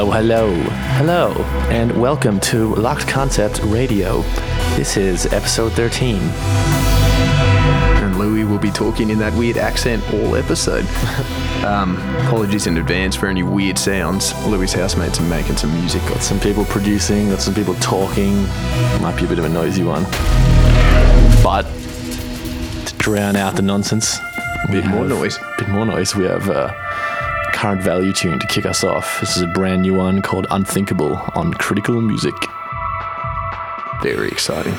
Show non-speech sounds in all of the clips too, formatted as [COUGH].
Hello, hello, hello, and welcome to Locked Concept Radio. This is episode 13. And Louis will be talking in that weird accent all episode. [LAUGHS] um, apologies in advance for any weird sounds. Louis' housemates are making some music. Got some people producing, got some people talking. Might be a bit of a noisy one. But to drown out the nonsense, A bit more noise. bit more noise, we have a current value tune to kick us off. This is a brand new one called Unthinkable on Critical Music. Very exciting.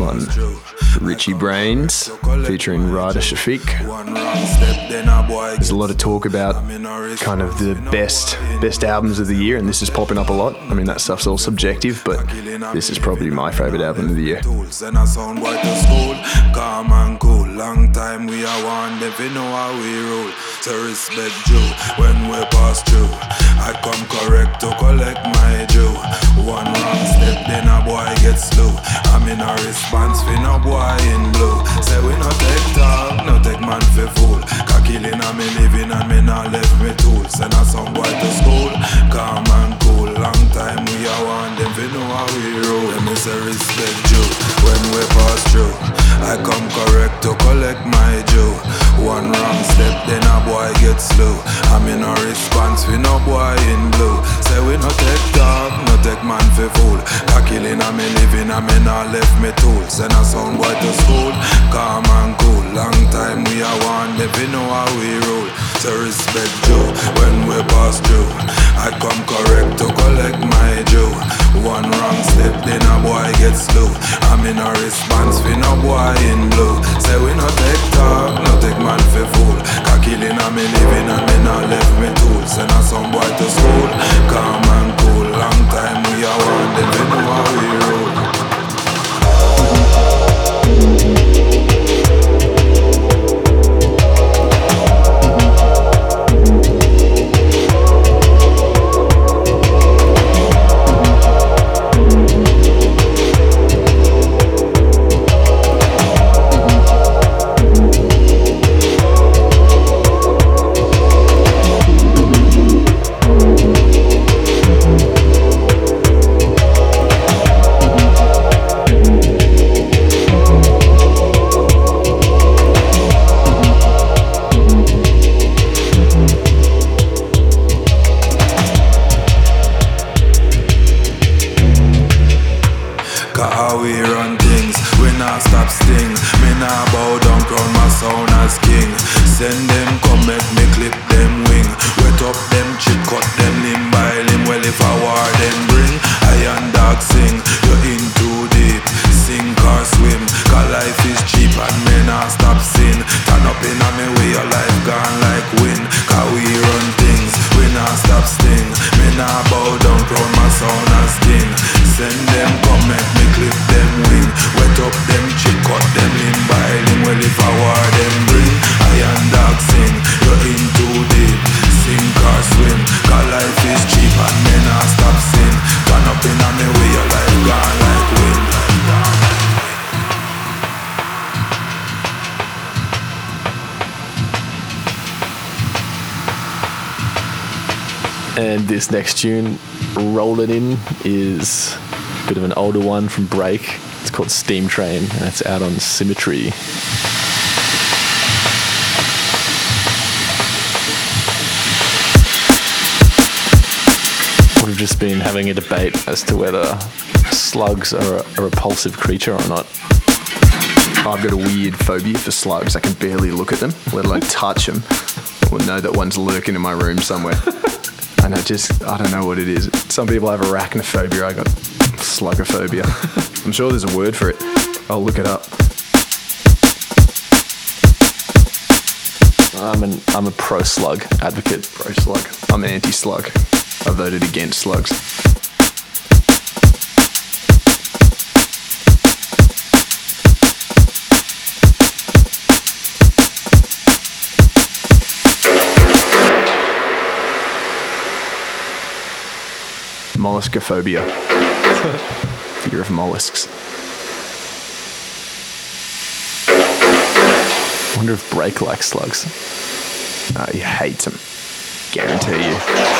One. Richie Brains featuring Rider Shafique. There's a lot of talk about kind of the best best albums of the year, and this is popping up a lot. I mean, that stuff's all subjective, but this is probably my favorite album of the year. To respect Joe when we pass through. I come correct to collect my Joe. One wrong step, then a boy gets slow. I'm in a response fi no boy in blue. Say we no take talk, no take man fi fool. Cause killing a me living and me not left me tools. And a some boy to school. Calm and cool. Long time we are one, them fi know how we roll. Them is a respect Joe when we pass through. I come correct to collect my Joe. One wrong step, then a boy gets slow. I'm in a response, we no boy in blue. Say we no take talk, no take man for fool. Cause killing a me living, a me not left me tools. And a sound boy to school, calm and cool. Long time we are one, fi know how we roll. So respect you when we pass through. I come correct to collect my due One wrong step, then a boy gets slow. I'm in a response, we no boy in blue. Say we no take talk, next tune, Roll It In, is a bit of an older one from Break. It's called Steam Train, and it's out on Symmetry. We've just been having a debate as to whether slugs are a, a repulsive creature or not. I've got a weird phobia for slugs. I can barely look at them, let alone touch them. Or know that one's lurking in my room somewhere. [LAUGHS] And I just, I don't know what it is. Some people have arachnophobia. I got slugophobia. [LAUGHS] I'm sure there's a word for it. I'll look it up. I'm an I'm a pro slug advocate. Pro slug. I'm anti slug. I voted against slugs. Molluscophobia. [LAUGHS] Fear of mollusks. Wonder if Break likes slugs. Uh, he hates them. Guarantee you.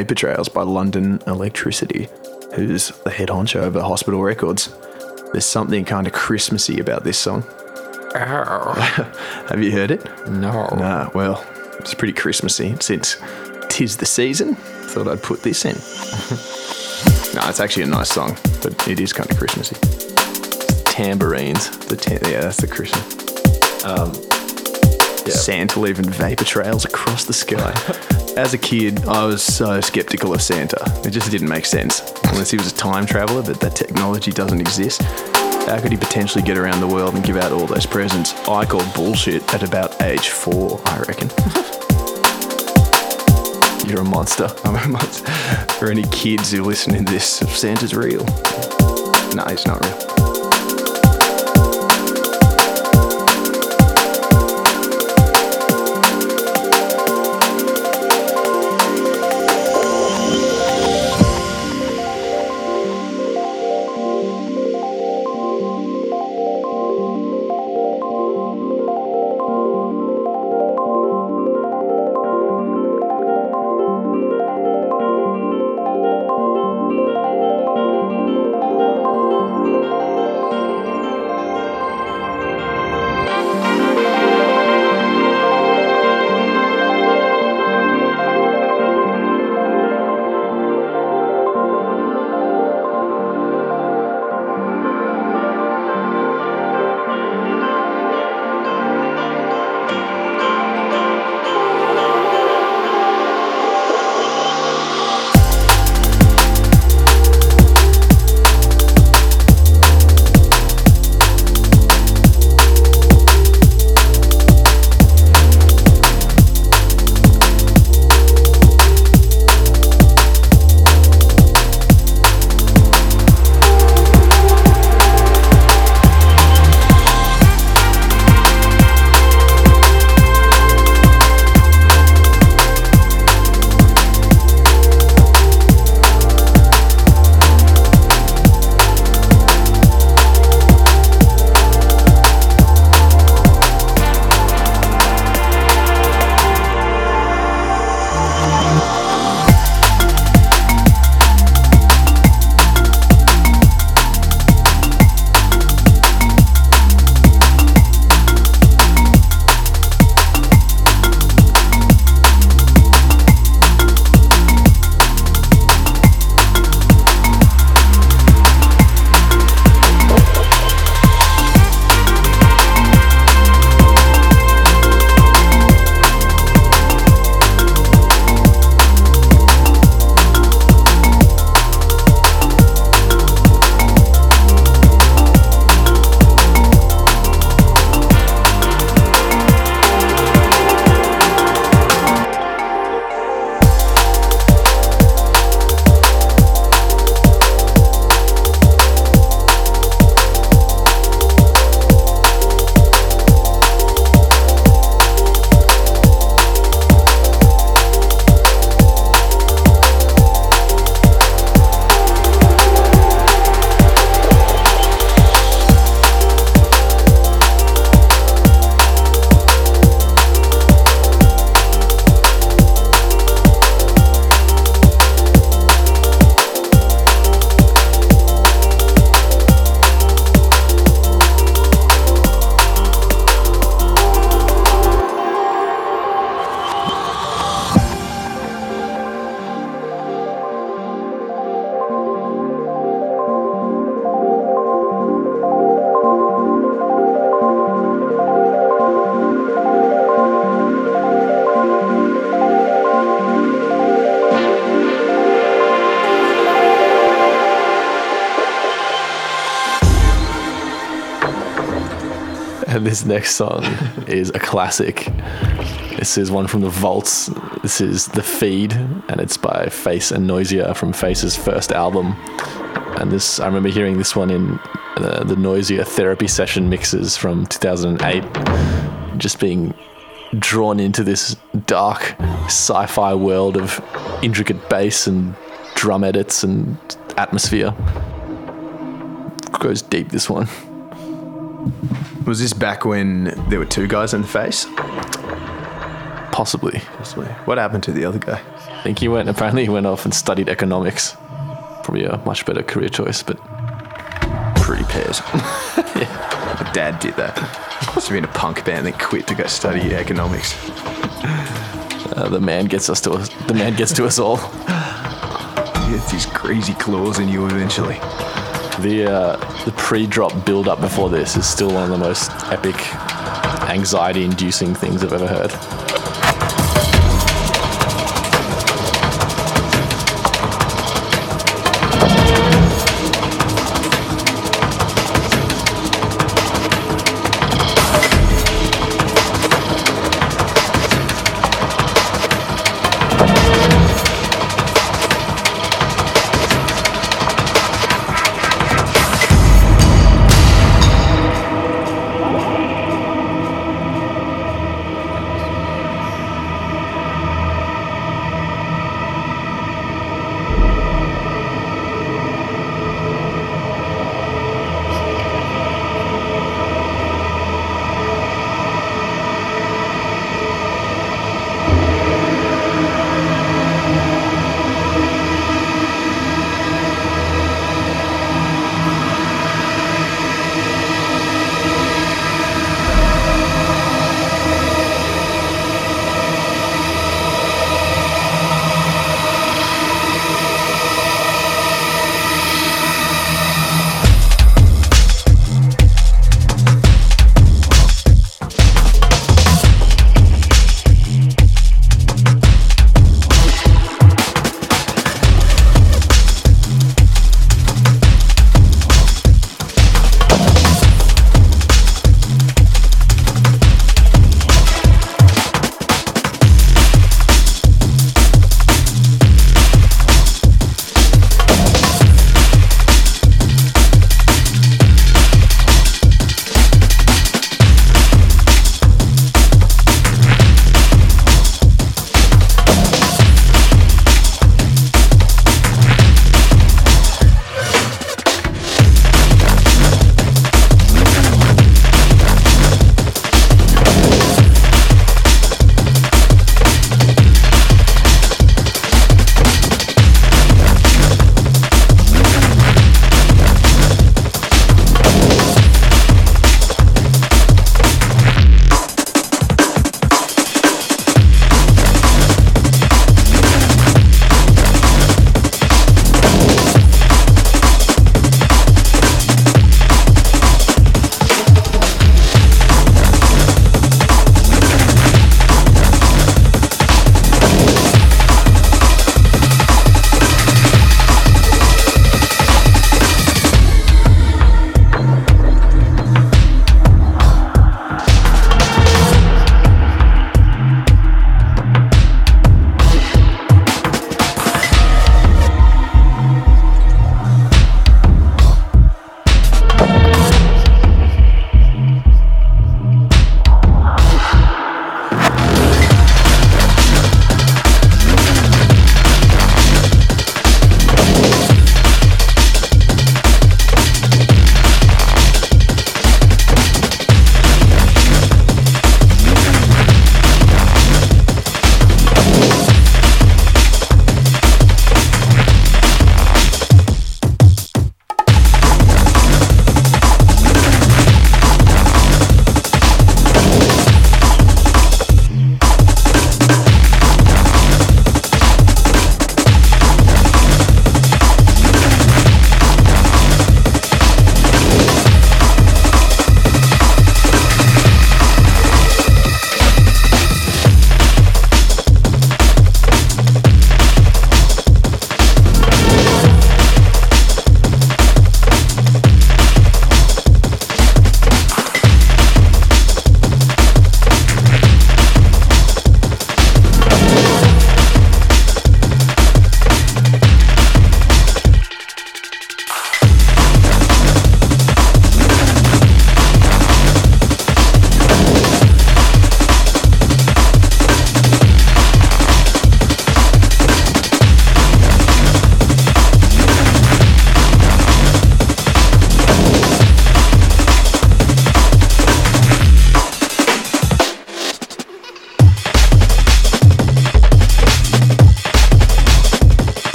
Vapor Trails by London Elektricity, who's the head honcho over Hospital Records. There's something kind of Christmassy about this song. [LAUGHS] Have you heard it? No. Nah, well, it's pretty Christmassy since tis the season. Thought I'd put this in. [LAUGHS] nah, it's actually a nice song, but it is kind of Christmassy. Tambourines. The yeah, that's the Christmas. Um, Santa leaving vapor trails across the sky. [LAUGHS] As a kid, I was so skeptical of Santa. It just didn't make sense. Unless he was a time traveler, but that technology doesn't exist. How could he potentially get around the world and give out all those presents? I called bullshit at about age four, I reckon. [LAUGHS] You're a monster. [LAUGHS] I'm a monster. For any kids who listen to this, Santa's real. No, he's not real. This next song is a classic. This is one from the Vaults. This is The Feed, and it's by Phace and Noisia from Phace's first album. And this, I remember hearing this one in uh, the Noisia therapy session mixes from 2008. Just being drawn into this dark sci fi world of intricate bass and drum edits and atmosphere. Goes deep, this one. Was this back when there were two guys in the Phace? Possibly. Possibly. What happened to the other guy? I think he went, apparently, he went off and studied economics. Probably a much better career choice, but Pretty pairs. [LAUGHS] My dad did that. Must have been a punk band that quit to go study economics. uh, the man gets us to us. The man gets to us all. He gets these crazy claws in you eventually. The uh, the pre-drop build-up before this is still one of the most epic anxiety inducing things I've ever heard.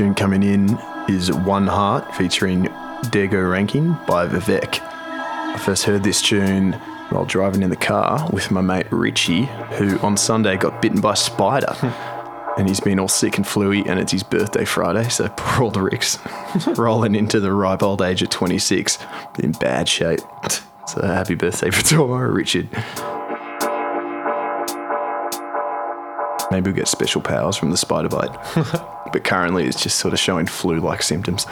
Tune coming in is One Heart featuring Dego Ranking by Vivek. I first heard this tune while driving in the car with my mate Richie, who on Sunday got bitten by a spider. [LAUGHS] and he's been all sick and fluey, and it's his birthday Friday, so poor old Rick's [LAUGHS] rolling into the ripe old age of 26, in bad shape. So happy birthday for [LAUGHS] tomorrow, Richard. Maybe we'll get special powers from the spider bite. [LAUGHS] but currently, it's just sort of showing flu like symptoms.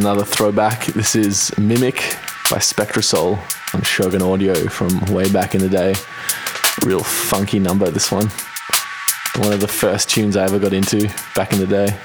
Another throwback. This is Mimic by Spectrasoul on Shogun Audio from way back in the day. Real funky number, this one. One of the first tunes I ever got into back in the day.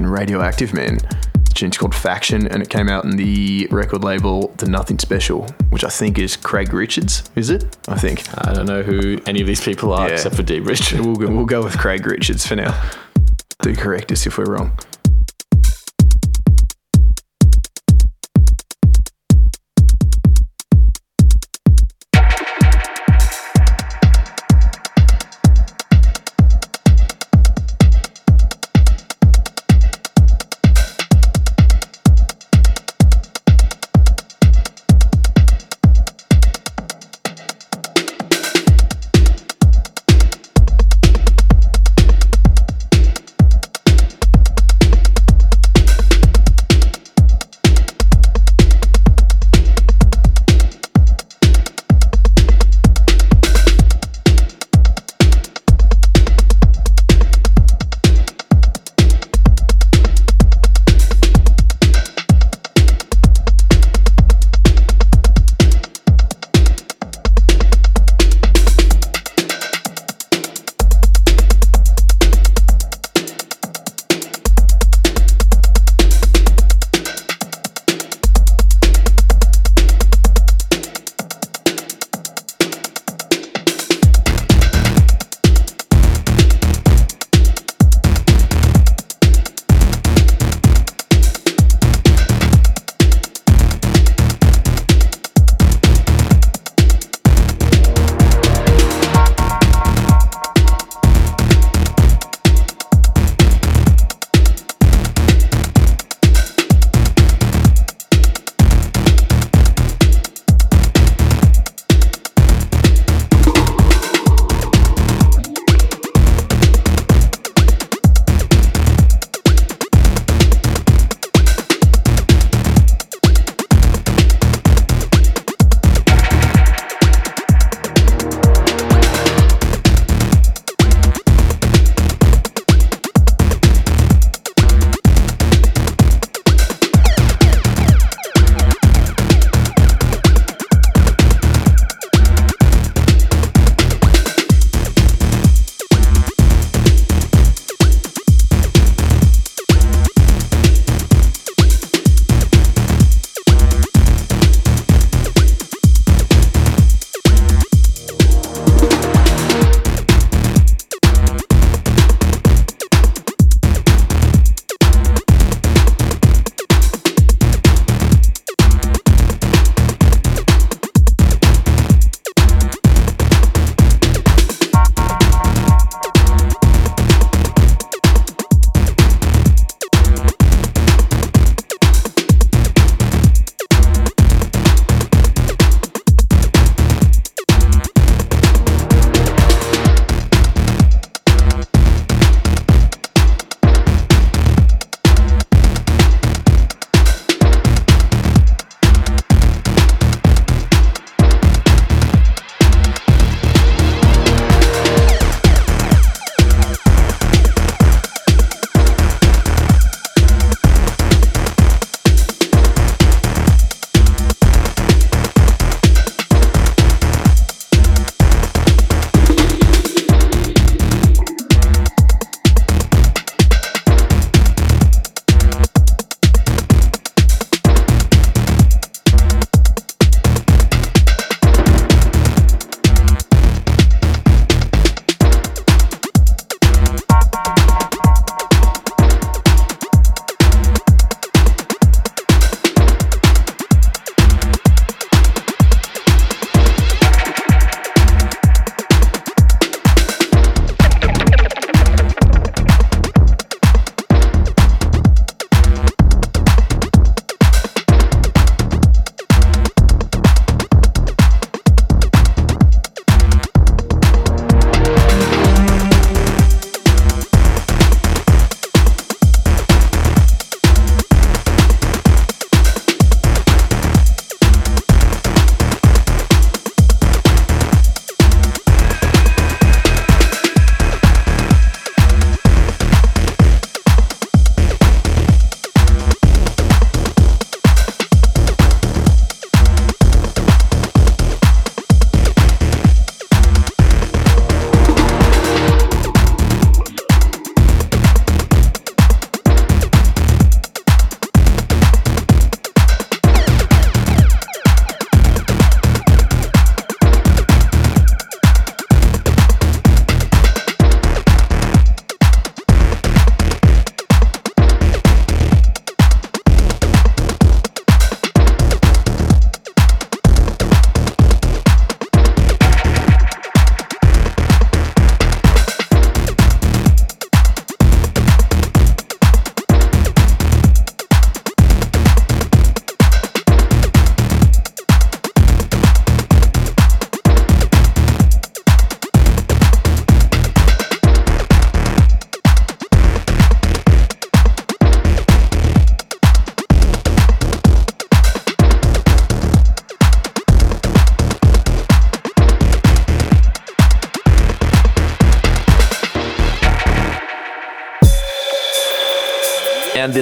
And Radioactive Man. The tune's called Faction, and it came out in the record label The Nothing Special, which I think is Craig Richards. Is it? I think. I don't know who any of these people are Yeah. except for Deep Rich. We'll go, we'll go with Craig Richards for now. Do correct us if we're wrong.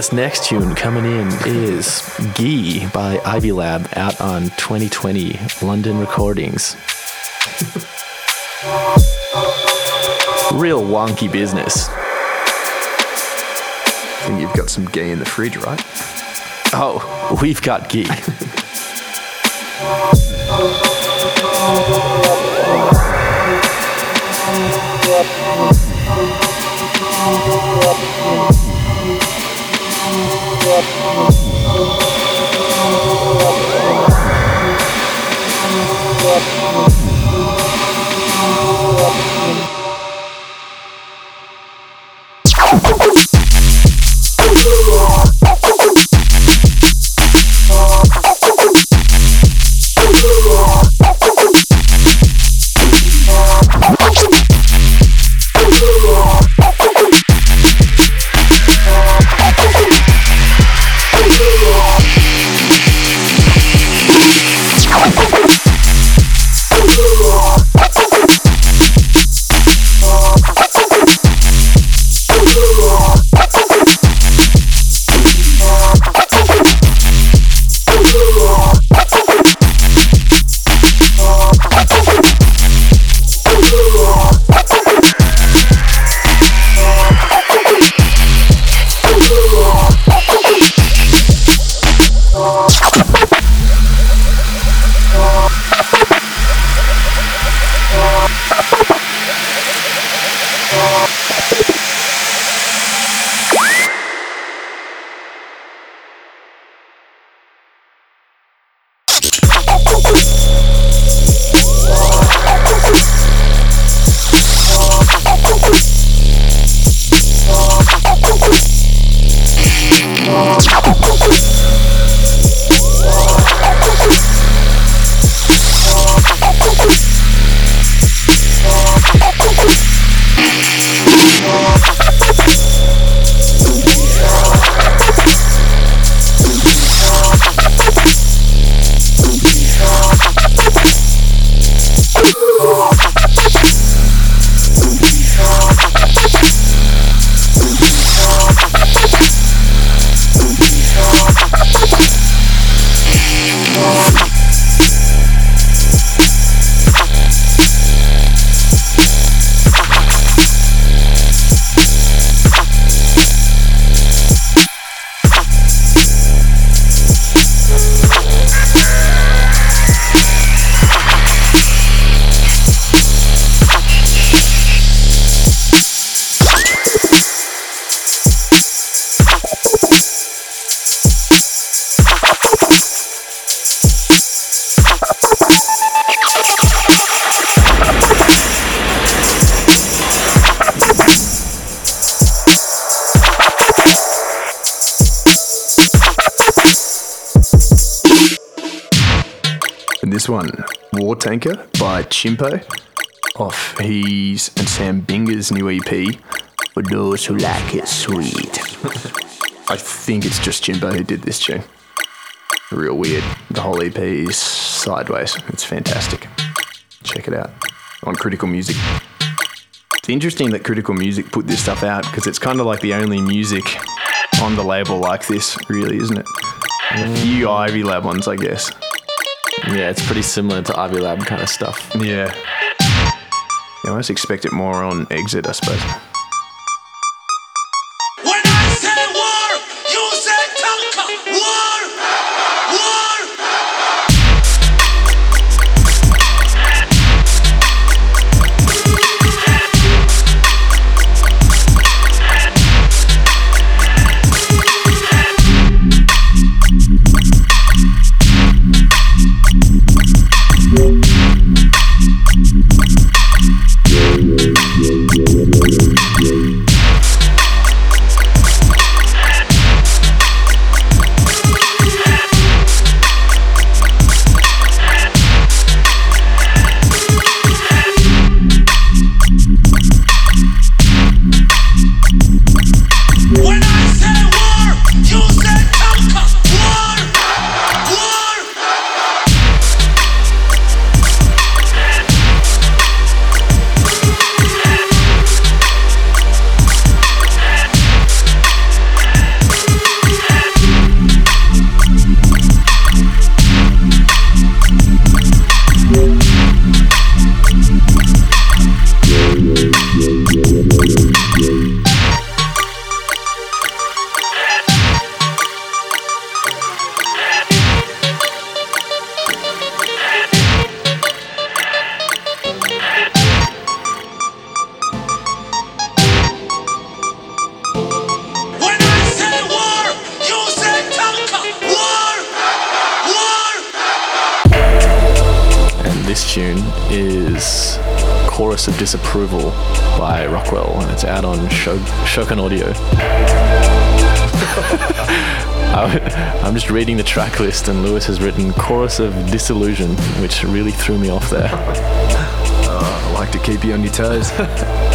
This next tune coming in is Ghee by Ivy Lab out on 2020 London Recordings. Real wonky business. I think you've got some ghee in the fridge, right? Oh, we've got Ghee. [LAUGHS] [LAUGHS] And one, War Tanker by Chimpo, off his and Sam Binga's new EP, For Those Who Like It Sweet. [LAUGHS] I think it's just Chimpo who did this tune. Real weird. The whole EP is sideways. It's fantastic. Check it out on Critical Music. It's interesting that Critical Music put this stuff out because it's kind of like the only music on the label like this, really, isn't it? A few Ivy Lab ones, I guess. Yeah, it's pretty similar to Ivy Lab kind of stuff. Yeah. I almost expect it more on Exit, I suppose. Shogun Audio. [LAUGHS] I'm just reading the track list, and Lewis has written Chorus of Disillusion, which really threw me off there. [LAUGHS] Uh, I like to keep you on your toes. [LAUGHS]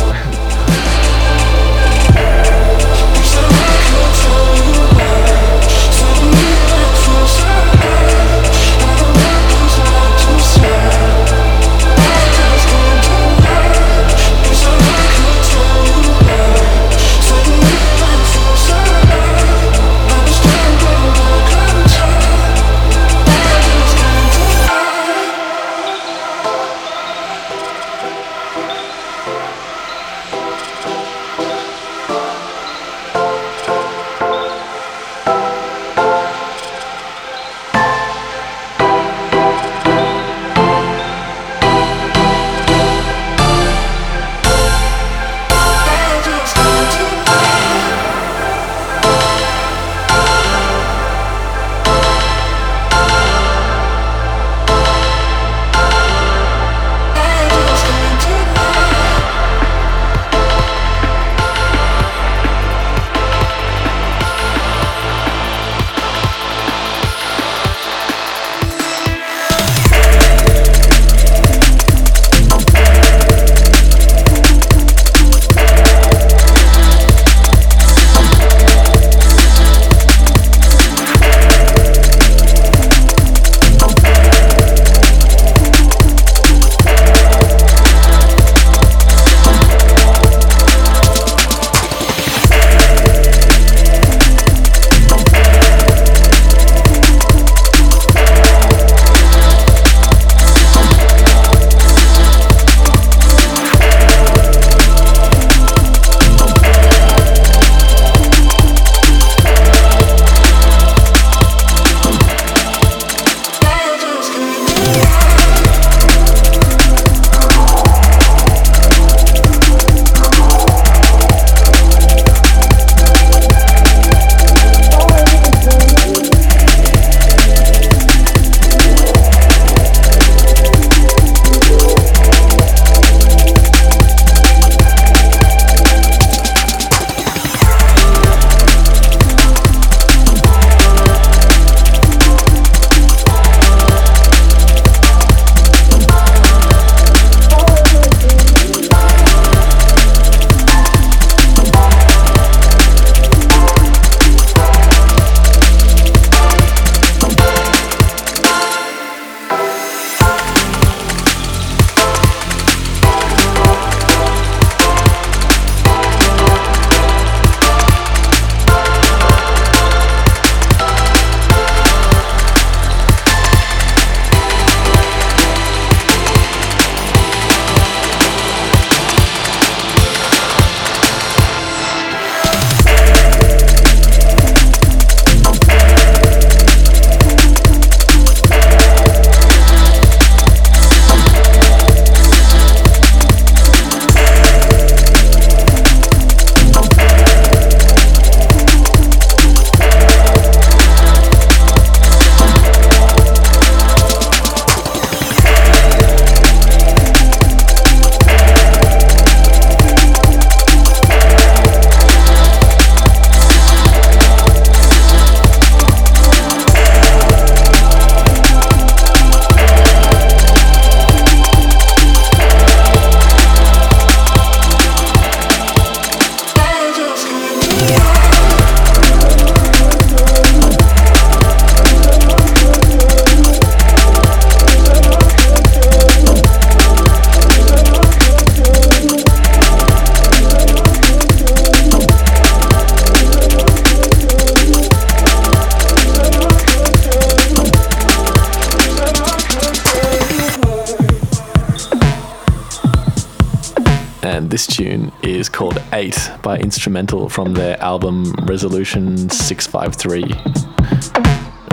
8 by Instra:mental from their album Resolution 653.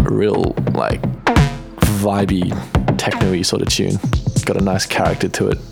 Real, like, vibey, techno sort of tune. Got a nice character to it.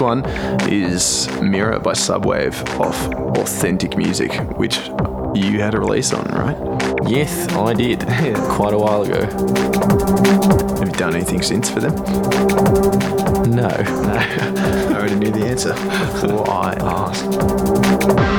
one is Mirror by Subwave off Authentic Music, which you had a release on, right? Yes, I did. [LAUGHS] Quite a while ago. Have you done anything since for them? No. [LAUGHS] No. I already knew the answer [LAUGHS] before I asked.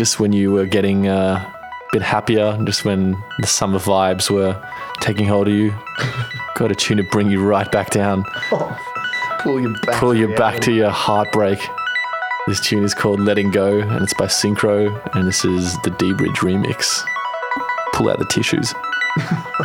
just when you were getting uh, a bit happier, just when the summer vibes were taking hold of you, [LAUGHS] got a tune to bring you right back down, [LAUGHS] Pull you back. pull you back to your heartbreak. This tune is called Letting Go, and it's by Synkro, and this is the dBridge remix. Pull out the tissues. [LAUGHS]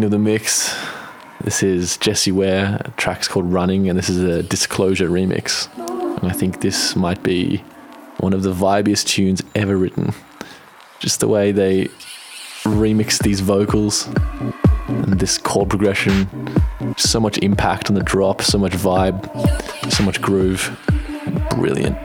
of the mix. This is Jessie Ware, a track's called Running, and this is a Disclosure remix. And I think this might be one of the vibiest tunes ever written. Just the way they remix these vocals and this chord progression. So much impact on the drop, so much vibe, so much groove. Brilliant.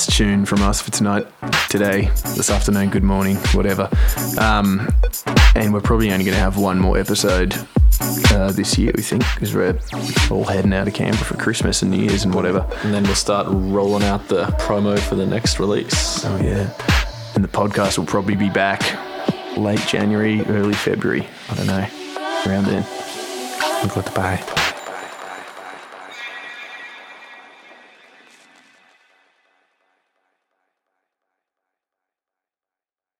last tune from us for tonight, today, this afternoon, good morning, whatever. Um, and we're probably only going to have one more episode uh, this year, we think, because we're all heading out of Canberra for Christmas and New Year's and whatever. And then we'll start rolling out the promo for the next release. Oh, yeah. And the podcast will probably be back late January, early February. I don't know. Around then. Goodbye.